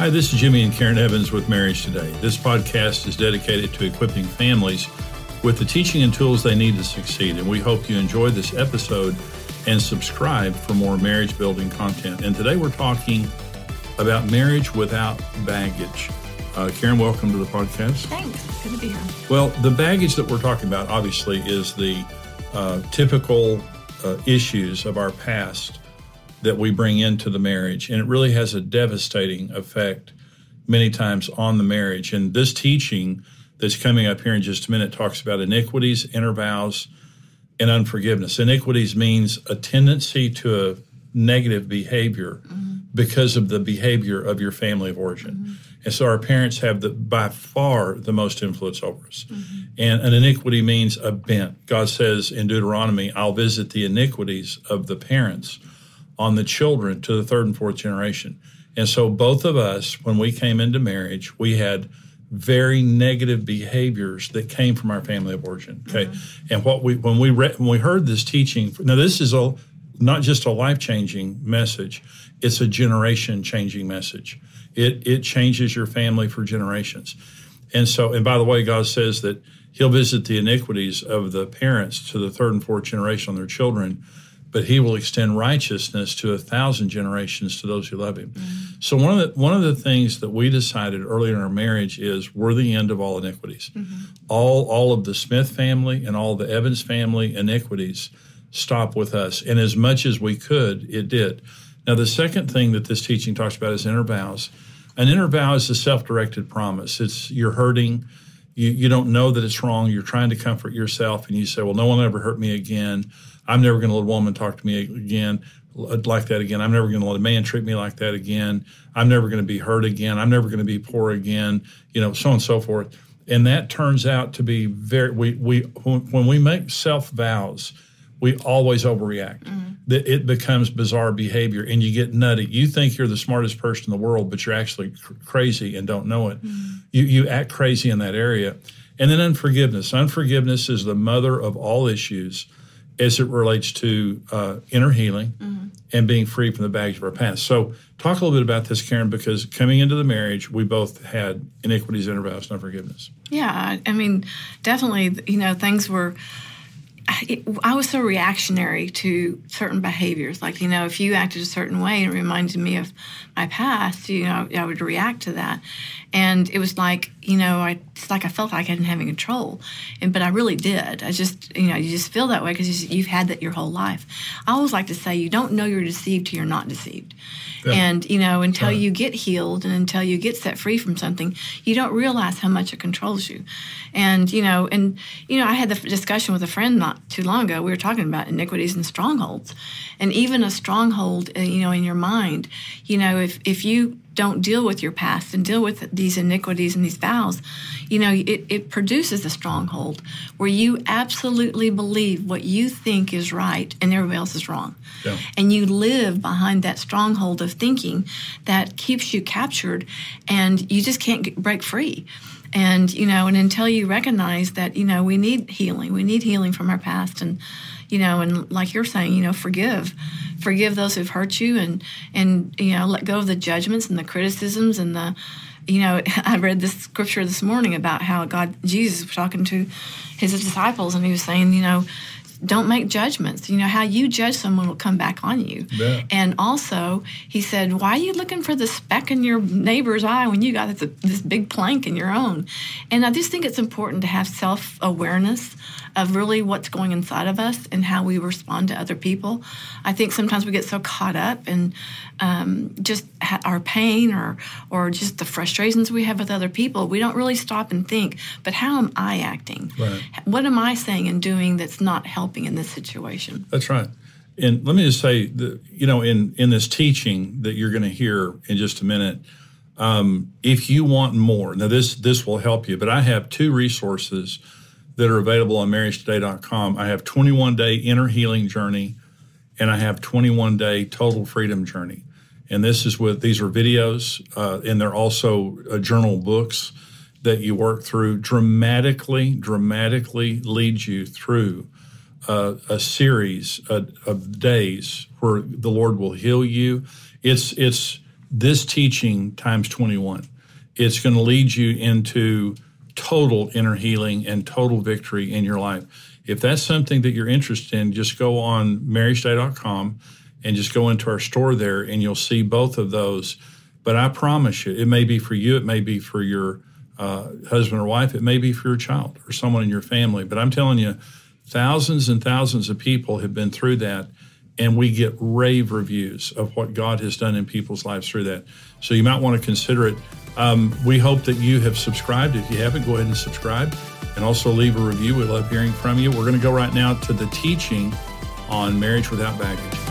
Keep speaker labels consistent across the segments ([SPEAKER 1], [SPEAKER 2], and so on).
[SPEAKER 1] Hi, this is Jimmy and Karen Evans with Marriage Today. This podcast is dedicated to equipping families with the teaching and tools they need to succeed. And we hope you enjoy this episode and subscribe for more marriage building content. And today we're talking about marriage without baggage. Uh, Karen, welcome to the podcast.
[SPEAKER 2] Thanks. Good to be here.
[SPEAKER 1] Well, the baggage that we're talking about, obviously, is the uh, typical uh, issues of our past that we bring into the marriage. And it really has a devastating effect many times on the marriage. And this teaching that's coming up here in just a minute talks about iniquities, inner vows, and unforgiveness. Iniquities means a tendency to a negative behavior mm-hmm. because of the behavior of your family of origin. Mm-hmm. And so our parents have the by far the most influence over us. Mm-hmm. And an iniquity means a bent. God says in Deuteronomy, I'll visit the iniquities of the parents on the children to the third and fourth generation. And so both of us, when we came into marriage, we had very negative behaviors that came from our family of origin. Okay, mm-hmm. and what we when we read when we heard this teaching, now this is a not just a life changing message; it's a generation changing message. It it changes your family for generations. And so, and by the way, God says that He'll visit the iniquities of the parents to the third and fourth generation on their children but he will extend righteousness to a thousand generations to those who love him. Mm-hmm. So one of the one of the things that we decided early in our marriage is we're the end of all iniquities. Mm-hmm. All all of the Smith family and all the Evans family iniquities stop with us. And as much as we could, it did. Now the second thing that this teaching talks about is inner vows. An inner vow is a self-directed promise. It's you're hurting, you, you don't know that it's wrong, you're trying to comfort yourself, and you say, Well, no one will ever hurt me again I'm never going to let a woman talk to me again like that again. I'm never going to let a man treat me like that again. I'm never going to be hurt again. I'm never going to be poor again. You know, so on and so forth. And that turns out to be very. We we when we make self vows, we always overreact. Mm-hmm. It becomes bizarre behavior, and you get nutty. You think you're the smartest person in the world, but you're actually cr- crazy and don't know it. Mm-hmm. You you act crazy in that area. And then unforgiveness. Unforgiveness is the mother of all issues as it relates to uh, inner healing mm-hmm. and being free from the baggage of our past. So, talk a little bit about this, Karen, because coming into the marriage, we both had iniquities, inner vows, and unforgiveness.
[SPEAKER 2] Yeah, I mean, definitely, you know, things were it, I was so reactionary to certain behaviors. Like, you know, if you acted a certain way and it reminded me of my past, you know, I would react to that. And it was like, you know, I, it's like I felt like I didn't have any control. And, but I really did. I just, you know, you just feel that way because you've had that your whole life. I always like to say, you don't know you're deceived till you're not deceived. Yeah. And, you know, until you get healed and until you get set free from something, you don't realize how much it controls you. And, you know, and, you know, I had the discussion with a friend not too long ago. We were talking about iniquities and strongholds. And even a stronghold, uh, you know, in your mind, you know, if, if you don't deal with your past and deal with these iniquities and these vows, you know, it, it produces a stronghold where you absolutely believe what you think is right and everybody else is wrong. Yeah. And you live behind that stronghold of thinking that keeps you captured and you just can't get, break free. And, you know, and until you recognize that, you know, we need healing, we need healing from our past and, you know, and like you're saying, you know, forgive, forgive those who've hurt you and, and, you know, let go of the judgments and the criticisms and the, you know, I read this scripture this morning about how God, Jesus was talking to his disciples and he was saying, you know, don't make judgments. You know, how you judge someone will come back on you. Yeah. And also, he said, Why are you looking for the speck in your neighbor's eye when you got this, this big plank in your own? And I just think it's important to have self awareness of really what's going inside of us and how we respond to other people. I think sometimes we get so caught up in um, just our pain or or just the frustrations we have with other people, we don't really stop and think. But how am I acting? Right. What am I saying and doing that's not helping in this situation?
[SPEAKER 1] That's right. And let me just say that you know in in this teaching that you're going to hear in just a minute. Um, if you want more, now this this will help you. But I have two resources that are available on marriagetoday.com. I have 21 day inner healing journey, and I have 21 day total freedom journey. And this is with these are videos, uh, and they're also uh, journal books that you work through. Dramatically, dramatically leads you through uh, a series of, of days where the Lord will heal you. It's it's this teaching times 21. It's going to lead you into total inner healing and total victory in your life. If that's something that you're interested in, just go on marriagetoday.com and just go into our store there and you'll see both of those. But I promise you, it may be for you, it may be for your uh, husband or wife, it may be for your child or someone in your family. But I'm telling you, thousands and thousands of people have been through that, and we get rave reviews of what God has done in people's lives through that. So you might want to consider it. Um, we hope that you have subscribed. If you haven't, go ahead and subscribe and also leave a review. We love hearing from you. We're going to go right now to the teaching on marriage without baggage.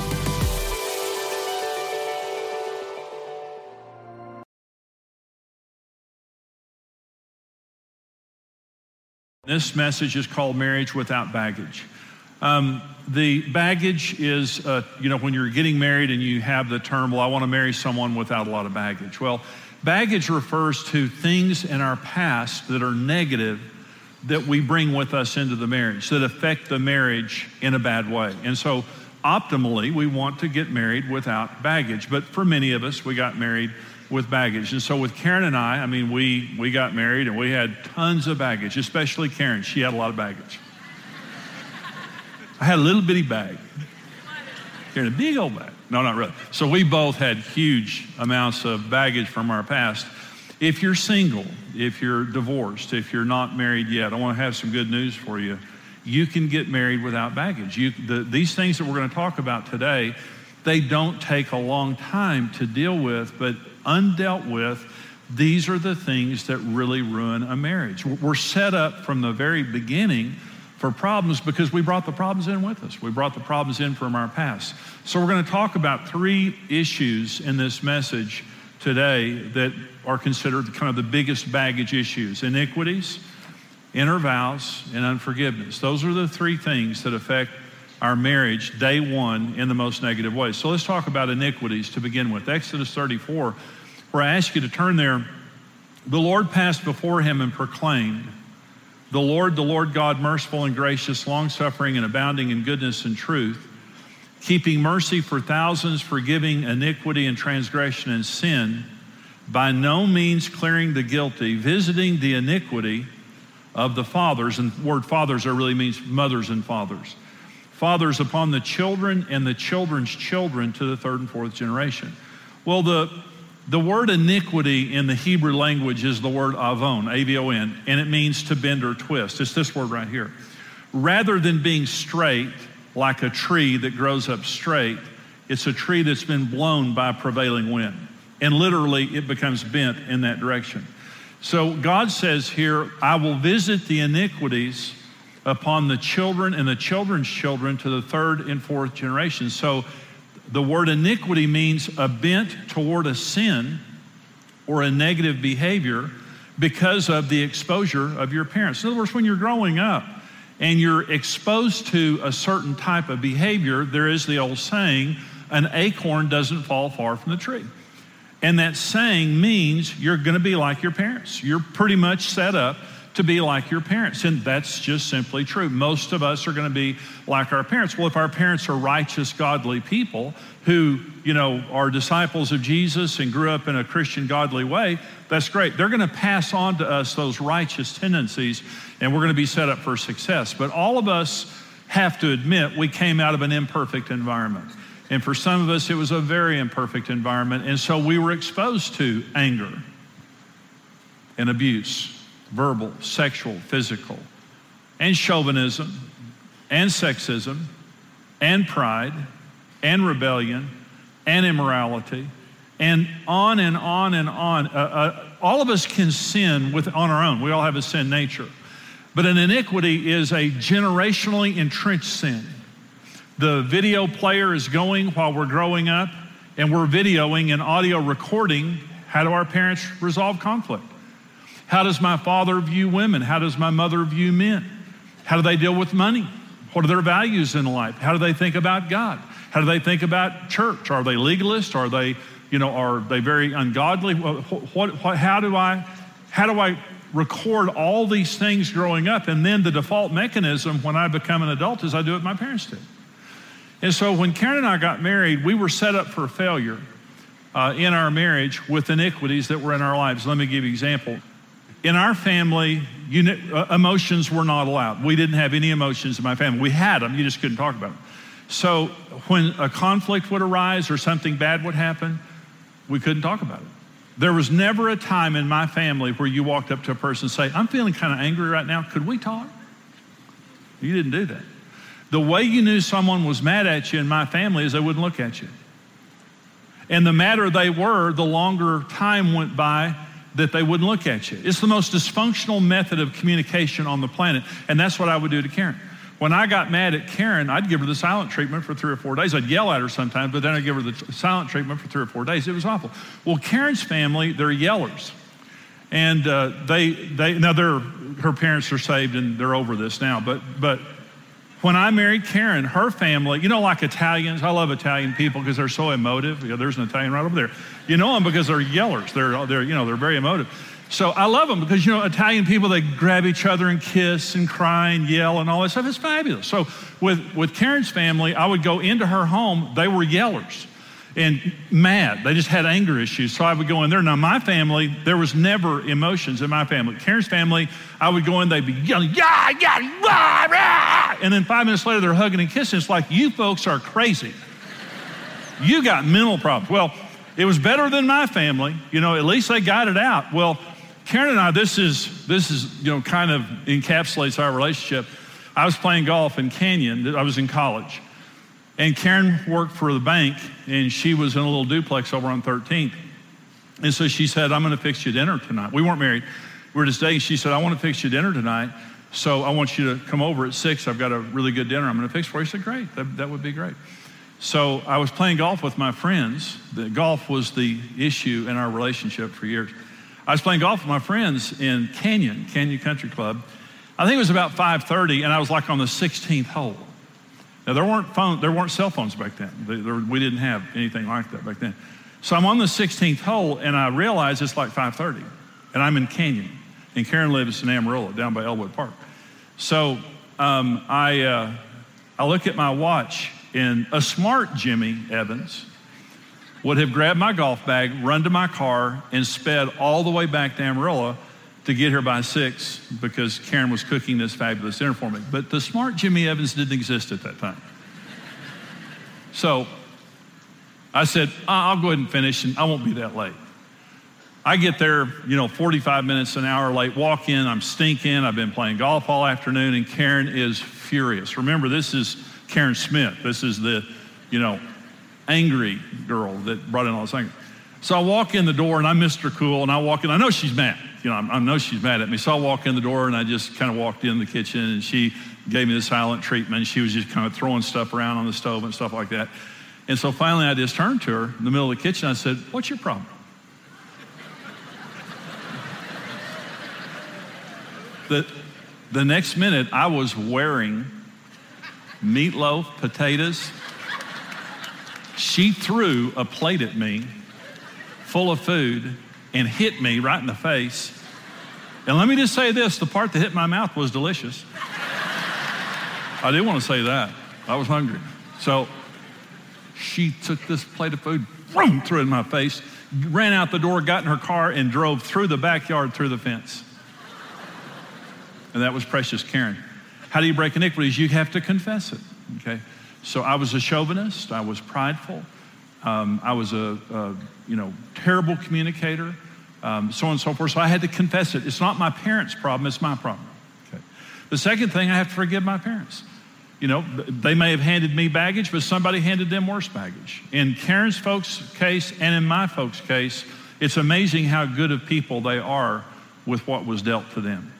[SPEAKER 1] This message is called Marriage Without Baggage. Um, the baggage is, uh, you know, when you're getting married and you have the term, well, I want to marry someone without a lot of baggage. Well, baggage refers to things in our past that are negative that we bring with us into the marriage that affect the marriage in a bad way. And so, optimally, we want to get married without baggage. But for many of us, we got married with baggage. And so with Karen and I, I mean, we, we got married and we had tons of baggage, especially Karen. She had a lot of baggage. I had a little bitty bag. Karen, a big old bag. No, not really. So we both had huge amounts of baggage from our past. If you're single, if you're divorced, if you're not married yet, I want to have some good news for you. You can get married without baggage. You, the, these things that we're going to talk about today, they don't take a long time to deal with, but undealt with, these are the things that really ruin a marriage. We're set up from the very beginning for problems because we brought the problems in with us. We brought the problems in from our past. So, we're going to talk about three issues in this message today that are considered kind of the biggest baggage issues iniquities, inner vows, and unforgiveness. Those are the three things that affect our marriage day one in the most negative way. So let's talk about iniquities to begin with. Exodus 34, where I ask you to turn there. The Lord passed before him and proclaimed, The Lord, the Lord God, merciful and gracious, long suffering and abounding in goodness and truth, keeping mercy for thousands, forgiving iniquity and transgression and sin, by no means clearing the guilty, visiting the iniquity of the fathers. And word fathers there really means mothers and fathers fathers upon the children and the children's children to the third and fourth generation. Well, the, the word iniquity in the Hebrew language is the word avon, A V O N, and it means to bend or twist. It's this word right here. Rather than being straight, like a tree that grows up straight, it's a tree that's been blown by a prevailing wind. And literally, it becomes bent in that direction. So God says here, I will visit the iniquities upon the children and the children's children to the third and fourth generation. So the word iniquity means a bent toward a sin or a negative behavior because of the exposure of your parents. In other words, when you're growing up and you're exposed to a certain type of behavior, there is the old saying, an acorn doesn't fall far from the tree. And that saying means you're going to be like your parents. You're pretty much set up to be like your parents. And that's just simply true. Most of us are going to be like our parents. Well, if our parents are righteous, godly people who, you know, are disciples of Jesus and grew up in a Christian, godly way, that's great. They're going to pass on to us those righteous tendencies and we're going to be set up for success. But all of us have to admit we came out of an imperfect environment. And for some of us, it was a very imperfect environment. And so we were exposed to anger and abuse verbal, sexual, physical, and chauvinism, and sexism, and pride, and rebellion, and immorality, and on and on and on. Uh, uh, all of us can sin with, on our own. We all have a sin nature. But an iniquity is a generationally entrenched sin. The video player is going while we're growing up, and we're videoing and audio recording. How do our parents resolve conflict? How does my father view women? How does my mother view men? How do they deal with money? What are their values in life? How do they think about God? How do they think about church? Are they legalist? Are they, you know, are they very ungodly? What, what, what, how do I, how do I record all these things growing up? And then the default mechanism when I become an adult is I do what my parents did. And so when Karen and I got married, we were set up for failure uh, in our marriage with iniquities that were in our lives. Let me give you an example. In our family, uh, emotions were not allowed. We didn't have any emotions in my family. We had them, you just couldn't talk about them. So when a conflict would arise or something bad would happen, we couldn't talk about it. There was never a time in my family where you walked up to a person and say, I'm feeling kind of angry right now. Could we talk? You didn't do that. The way you knew someone was mad at you in my family is they wouldn't look at you. And the madder they were, the longer time went by that they wouldn't look at you. It's the most dysfunctional method of communication on the planet. And that's what I would do to Karen. When I got mad at Karen, I'd give her the silent treatment for three or four days. I'd yell at her sometimes, but then I'd give her the silent treatment for three or four days. It was awful. Well, Karen's family, they're yellers. And uh, they, they, now they're, her parents are saved and they're over this now, but, but when I married Karen, her family, you know, like Italians, I love Italian people because they're so emotive. There's an Italian right over there. You know them because they're yellers. They're, they're, you know, they're very emotive. So I love them because, you know, Italian people, they grab each other and kiss and cry and yell and all that stuff. It's fabulous. So with, with Karen's family, I would go into her home. They were yellers and mad. They just had anger issues. So I would go in there. Now, my family, there was never emotions in my family. Karen's family, I would go in, they'd be yelling, yeah, yeah, rah, rah. And then five minutes later, they're hugging and kissing. It's like, you folks are crazy. you got mental problems. Well, it was better than my family. You know, at least they got it out. Well, Karen and I, this is, this is, you know, kind of encapsulates our relationship. I was playing golf in Canyon. I was in college. And Karen worked for the bank, and she was in a little duplex over on 13th. And so she said, I'm going to fix you dinner tonight. We weren't married. We were just dating. She said, I want to fix you dinner tonight. So I want you to come over at six. I've got a really good dinner I'm going to fix for you. Said, Great. That, that would be great. So I was playing golf with my friends. The golf was the issue in our relationship for years. I was playing golf with my friends in Canyon, Canyon Country Club. I think it was about 5:30, and I was like on the 16th hole. Now there weren't phone, there weren't cell phones back then. There, we didn't have anything like that back then. So I'm on the 16th hole, and I realize it's like 5:30, and I'm in Canyon, and Karen lives in Amarillo, down by Ellwood Park. So um, I uh, I look at my watch, and a smart Jimmy Evans would have grabbed my golf bag, run to my car, and sped all the way back to Amarillo to get here by six because Karen was cooking this fabulous dinner for me. But the smart Jimmy Evans didn't exist at that time. So I said, I'll go ahead and finish and I won't be that late. I get there, you know, 45 minutes, an hour late, walk in, I'm stinking, I've been playing golf all afternoon, and Karen is furious. Remember, this is Karen Smith. This is the, you know, angry girl that brought in all this anger. So I walk in the door and I'm Mr. Cool, and I walk in, I know she's mad you know, I know she's mad at me. So I walk in the door and I just kind of walked in the kitchen and she gave me the silent treatment. She was just kind of throwing stuff around on the stove and stuff like that. And so finally I just turned to her in the middle of the kitchen. I said, What's your problem? the, the next minute I was wearing meatloaf, potatoes. She threw a plate at me full of food and hit me right in the face. And let me just say this the part that hit my mouth was delicious. I did want to say that. I was hungry. So she took this plate of food, threw it in my face, ran out the door, got in her car, and drove through the backyard through the fence. And that was precious Karen. How do you break iniquities? You have to confess it. Okay. So I was a chauvinist. I was prideful. Um, I was a, a, you know terrible communicator, um, so on and so forth. So I had to confess it. It's not my parents' problem; it's my problem. Okay. The second thing, I have to forgive my parents. You know, they may have handed me baggage, but somebody handed them worse baggage. In Karen's folks' case and in my folks' case, it's amazing how good of people they are with what was dealt to them.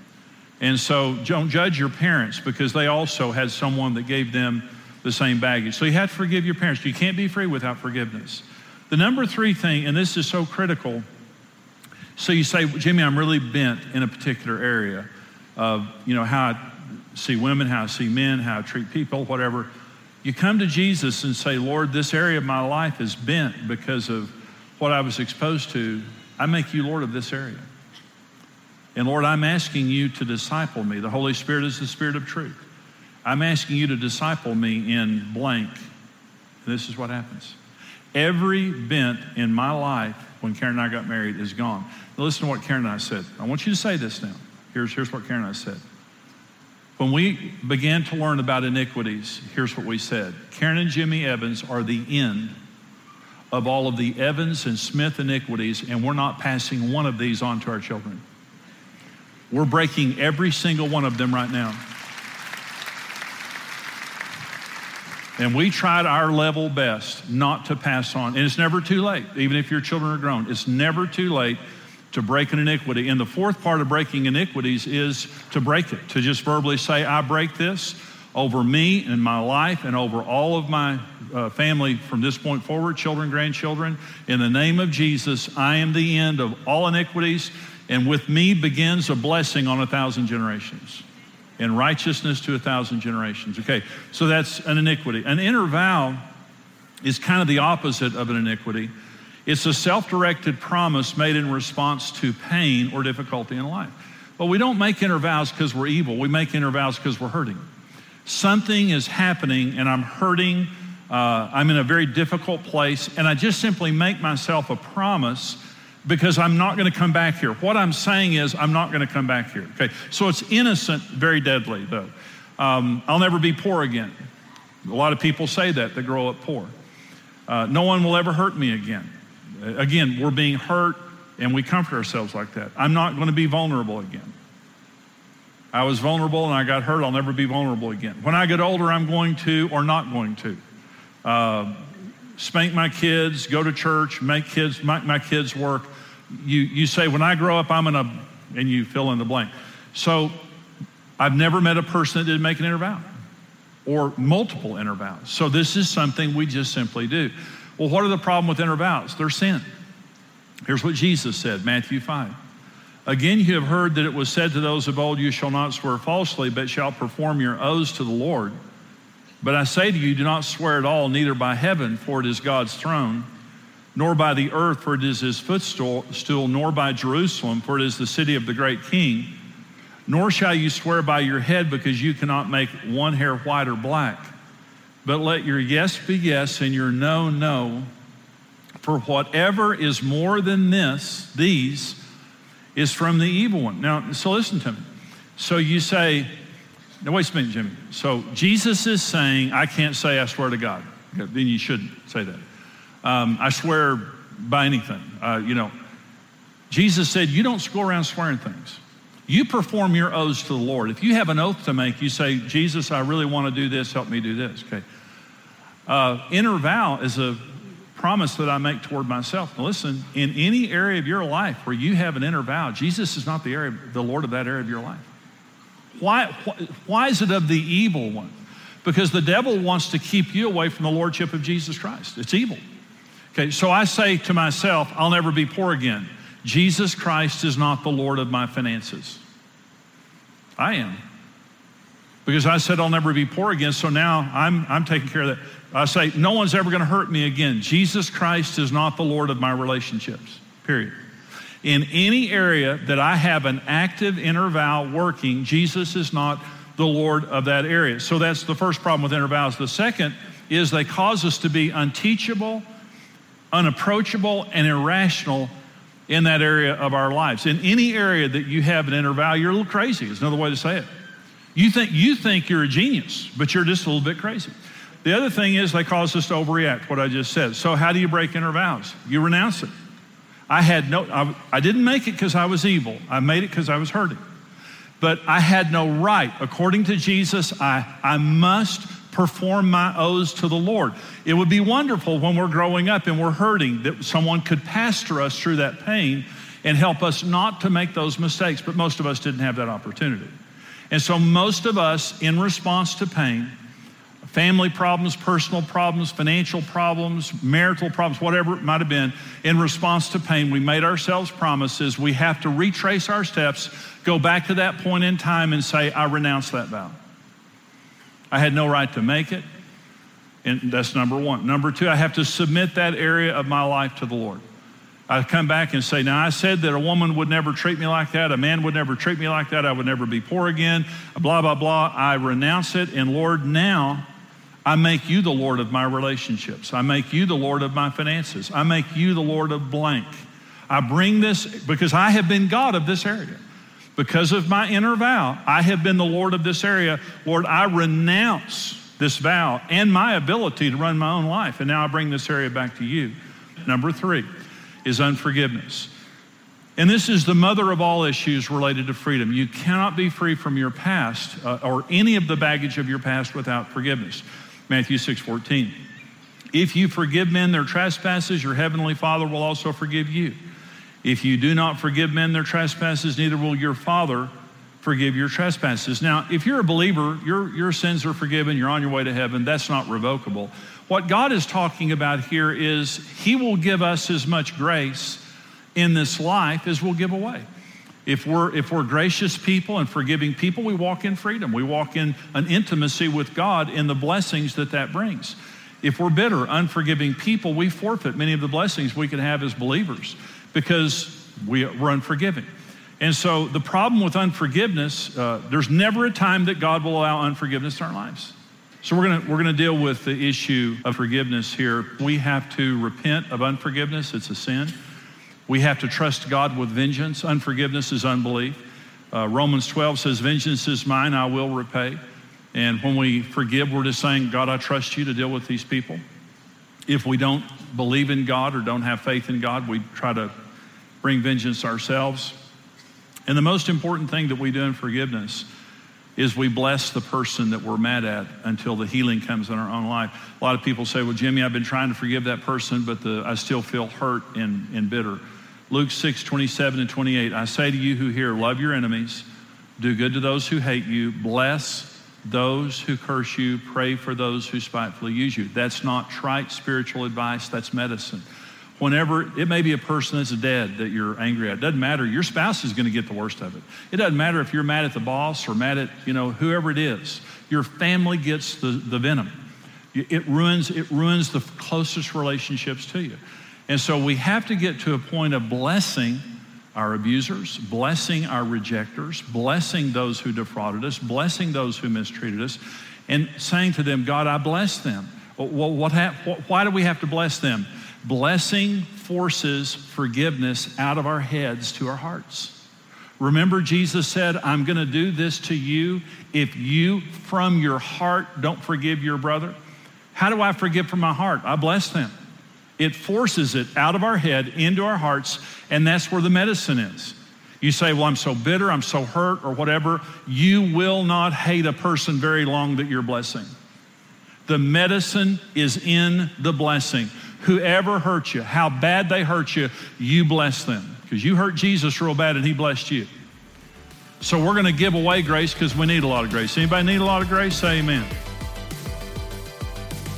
[SPEAKER 1] And so don't judge your parents because they also had someone that gave them the same baggage. So you have to forgive your parents. You can't be free without forgiveness. The number three thing, and this is so critical. So you say, Jimmy, I'm really bent in a particular area of, you know, how I see women, how I see men, how I treat people, whatever. You come to Jesus and say, Lord, this area of my life is bent because of what I was exposed to. I make you Lord of this area. And Lord, I'm asking you to disciple me. The Holy Spirit is the Spirit of truth. I'm asking you to disciple me in blank. This is what happens. Every bent in my life when Karen and I got married is gone. Now listen to what Karen and I said. I want you to say this now. Here's, here's what Karen and I said. When we began to learn about iniquities, here's what we said Karen and Jimmy Evans are the end of all of the Evans and Smith iniquities, and we're not passing one of these on to our children. We're breaking every single one of them right now. And we tried our level best not to pass on. And it's never too late, even if your children are grown. It's never too late to break an iniquity. And the fourth part of breaking iniquities is to break it, to just verbally say, I break this over me and my life and over all of my uh, family from this point forward, children, grandchildren. In the name of Jesus, I am the end of all iniquities, and with me begins a blessing on a thousand generations and righteousness to a thousand generations. Okay, so that's an iniquity. An inner vow is kind of the opposite of an iniquity. It's a self directed promise made in response to pain or difficulty in life. But we don't make inner vows because we're evil, we make inner vows because we're hurting. Something is happening and I'm hurting. Uh, I'm in a very difficult place, and I just simply make myself a promise because I'm not going to come back here. What I'm saying is, I'm not going to come back here. Okay, so it's innocent, very deadly, though. Um, I'll never be poor again. A lot of people say that, they grow up poor. Uh, no one will ever hurt me again. Again, we're being hurt and we comfort ourselves like that. I'm not going to be vulnerable again. I was vulnerable and I got hurt. I'll never be vulnerable again. When I get older, I'm going to or not going to. Uh, spank my kids, go to church, make kids, make my kids work. You, you say, when I grow up, I'm to, and you fill in the blank. So I've never met a person that didn't make an inner vow or multiple inner vows. So this is something we just simply do. Well, what are the problem with inner vows? They're sin. Here's what Jesus said, Matthew 5. Again, you have heard that it was said to those of old, You shall not swear falsely, but shall perform your oaths to the Lord. But I say to you, do not swear at all, neither by heaven, for it is God's throne, nor by the earth, for it is his footstool, nor by Jerusalem, for it is the city of the great king. Nor shall you swear by your head, because you cannot make one hair white or black. But let your yes be yes and your no, no. For whatever is more than this, these, is from the evil one. Now, so listen to me. So you say, now, wait a minute, Jimmy. So Jesus is saying, I can't say I swear to God. Okay, then you shouldn't say that. Um, I swear by anything. Uh, you know, Jesus said, You don't go around swearing things. You perform your oaths to the Lord. If you have an oath to make, you say, Jesus, I really want to do this, help me do this. Okay. Uh, inner vow is a promise that I make toward myself. Now listen, in any area of your life where you have an inner vow, Jesus is not the area, the Lord of that area of your life. Why, why is it of the evil one? Because the devil wants to keep you away from the lordship of Jesus Christ. It's evil. Okay, so I say to myself, I'll never be poor again. Jesus Christ is not the Lord of my finances. I am. Because I said I'll never be poor again, so now I'm, I'm taking care of that. I say, no one's ever going to hurt me again. Jesus Christ is not the Lord of my relationships, period. In any area that I have an active inner vow working, Jesus is not the Lord of that area. So that's the first problem with inner vows. The second is they cause us to be unteachable, unapproachable, and irrational in that area of our lives. In any area that you have an inner vow, you're a little crazy, is another way to say it. You think, you think you're a genius, but you're just a little bit crazy. The other thing is they cause us to overreact, what I just said. So, how do you break inner vows? You renounce it. I had no, I, I didn't make it because I was evil. I made it because I was hurting. But I had no right. According to Jesus, I, I must perform my oaths to the Lord. It would be wonderful when we're growing up and we're hurting that someone could pastor us through that pain and help us not to make those mistakes. But most of us didn't have that opportunity. And so, most of us, in response to pain, family problems, personal problems, financial problems, marital problems, whatever it might have been, in response to pain, we made ourselves promises. We have to retrace our steps, go back to that point in time, and say, I renounce that vow. I had no right to make it. And that's number one. Number two, I have to submit that area of my life to the Lord. I come back and say, Now I said that a woman would never treat me like that, a man would never treat me like that, I would never be poor again, blah, blah, blah. I renounce it, and Lord, now I make you the Lord of my relationships. I make you the Lord of my finances. I make you the Lord of blank. I bring this because I have been God of this area. Because of my inner vow, I have been the Lord of this area. Lord, I renounce this vow and my ability to run my own life. And now I bring this area back to you. Number three is unforgiveness. And this is the mother of all issues related to freedom. You cannot be free from your past uh, or any of the baggage of your past without forgiveness. Matthew 6 14. If you forgive men their trespasses, your heavenly Father will also forgive you. If you do not forgive men their trespasses, neither will your Father forgive your trespasses. Now, if you're a believer, your, your sins are forgiven, you're on your way to heaven, that's not revocable. What God is talking about here is He will give us as much grace in this life as we'll give away. If we're, if we're gracious people and forgiving people, we walk in freedom. We walk in an intimacy with God in the blessings that that brings. If we're bitter, unforgiving people, we forfeit many of the blessings we can have as believers because we, we're unforgiving. And so the problem with unforgiveness, uh, there's never a time that God will allow unforgiveness in our lives. So we're gonna, we're gonna deal with the issue of forgiveness here. We have to repent of unforgiveness, it's a sin. We have to trust God with vengeance. Unforgiveness is unbelief. Uh, Romans 12 says, Vengeance is mine, I will repay. And when we forgive, we're just saying, God, I trust you to deal with these people. If we don't believe in God or don't have faith in God, we try to bring vengeance ourselves. And the most important thing that we do in forgiveness is we bless the person that we're mad at until the healing comes in our own life. A lot of people say, Well, Jimmy, I've been trying to forgive that person, but the, I still feel hurt and, and bitter. Luke 6, 27 and 28. I say to you who hear, love your enemies, do good to those who hate you, bless those who curse you, pray for those who spitefully use you. That's not trite spiritual advice, that's medicine. Whenever it may be a person that's dead that you're angry at, it doesn't matter. Your spouse is going to get the worst of it. It doesn't matter if you're mad at the boss or mad at, you know, whoever it is. Your family gets the, the venom. It ruins, it ruins the closest relationships to you. And so we have to get to a point of blessing our abusers, blessing our rejectors, blessing those who defrauded us, blessing those who mistreated us, and saying to them, God, I bless them. Well, what ha- why do we have to bless them? Blessing forces forgiveness out of our heads to our hearts. Remember, Jesus said, I'm going to do this to you if you from your heart don't forgive your brother. How do I forgive from my heart? I bless them. It forces it out of our head into our hearts, and that's where the medicine is. You say, Well, I'm so bitter, I'm so hurt, or whatever. You will not hate a person very long that you're blessing. The medicine is in the blessing. Whoever hurt you, how bad they hurt you, you bless them. Because you hurt Jesus real bad and he blessed you. So we're going to give away grace because we need a lot of grace. Anybody need a lot of grace? Say amen.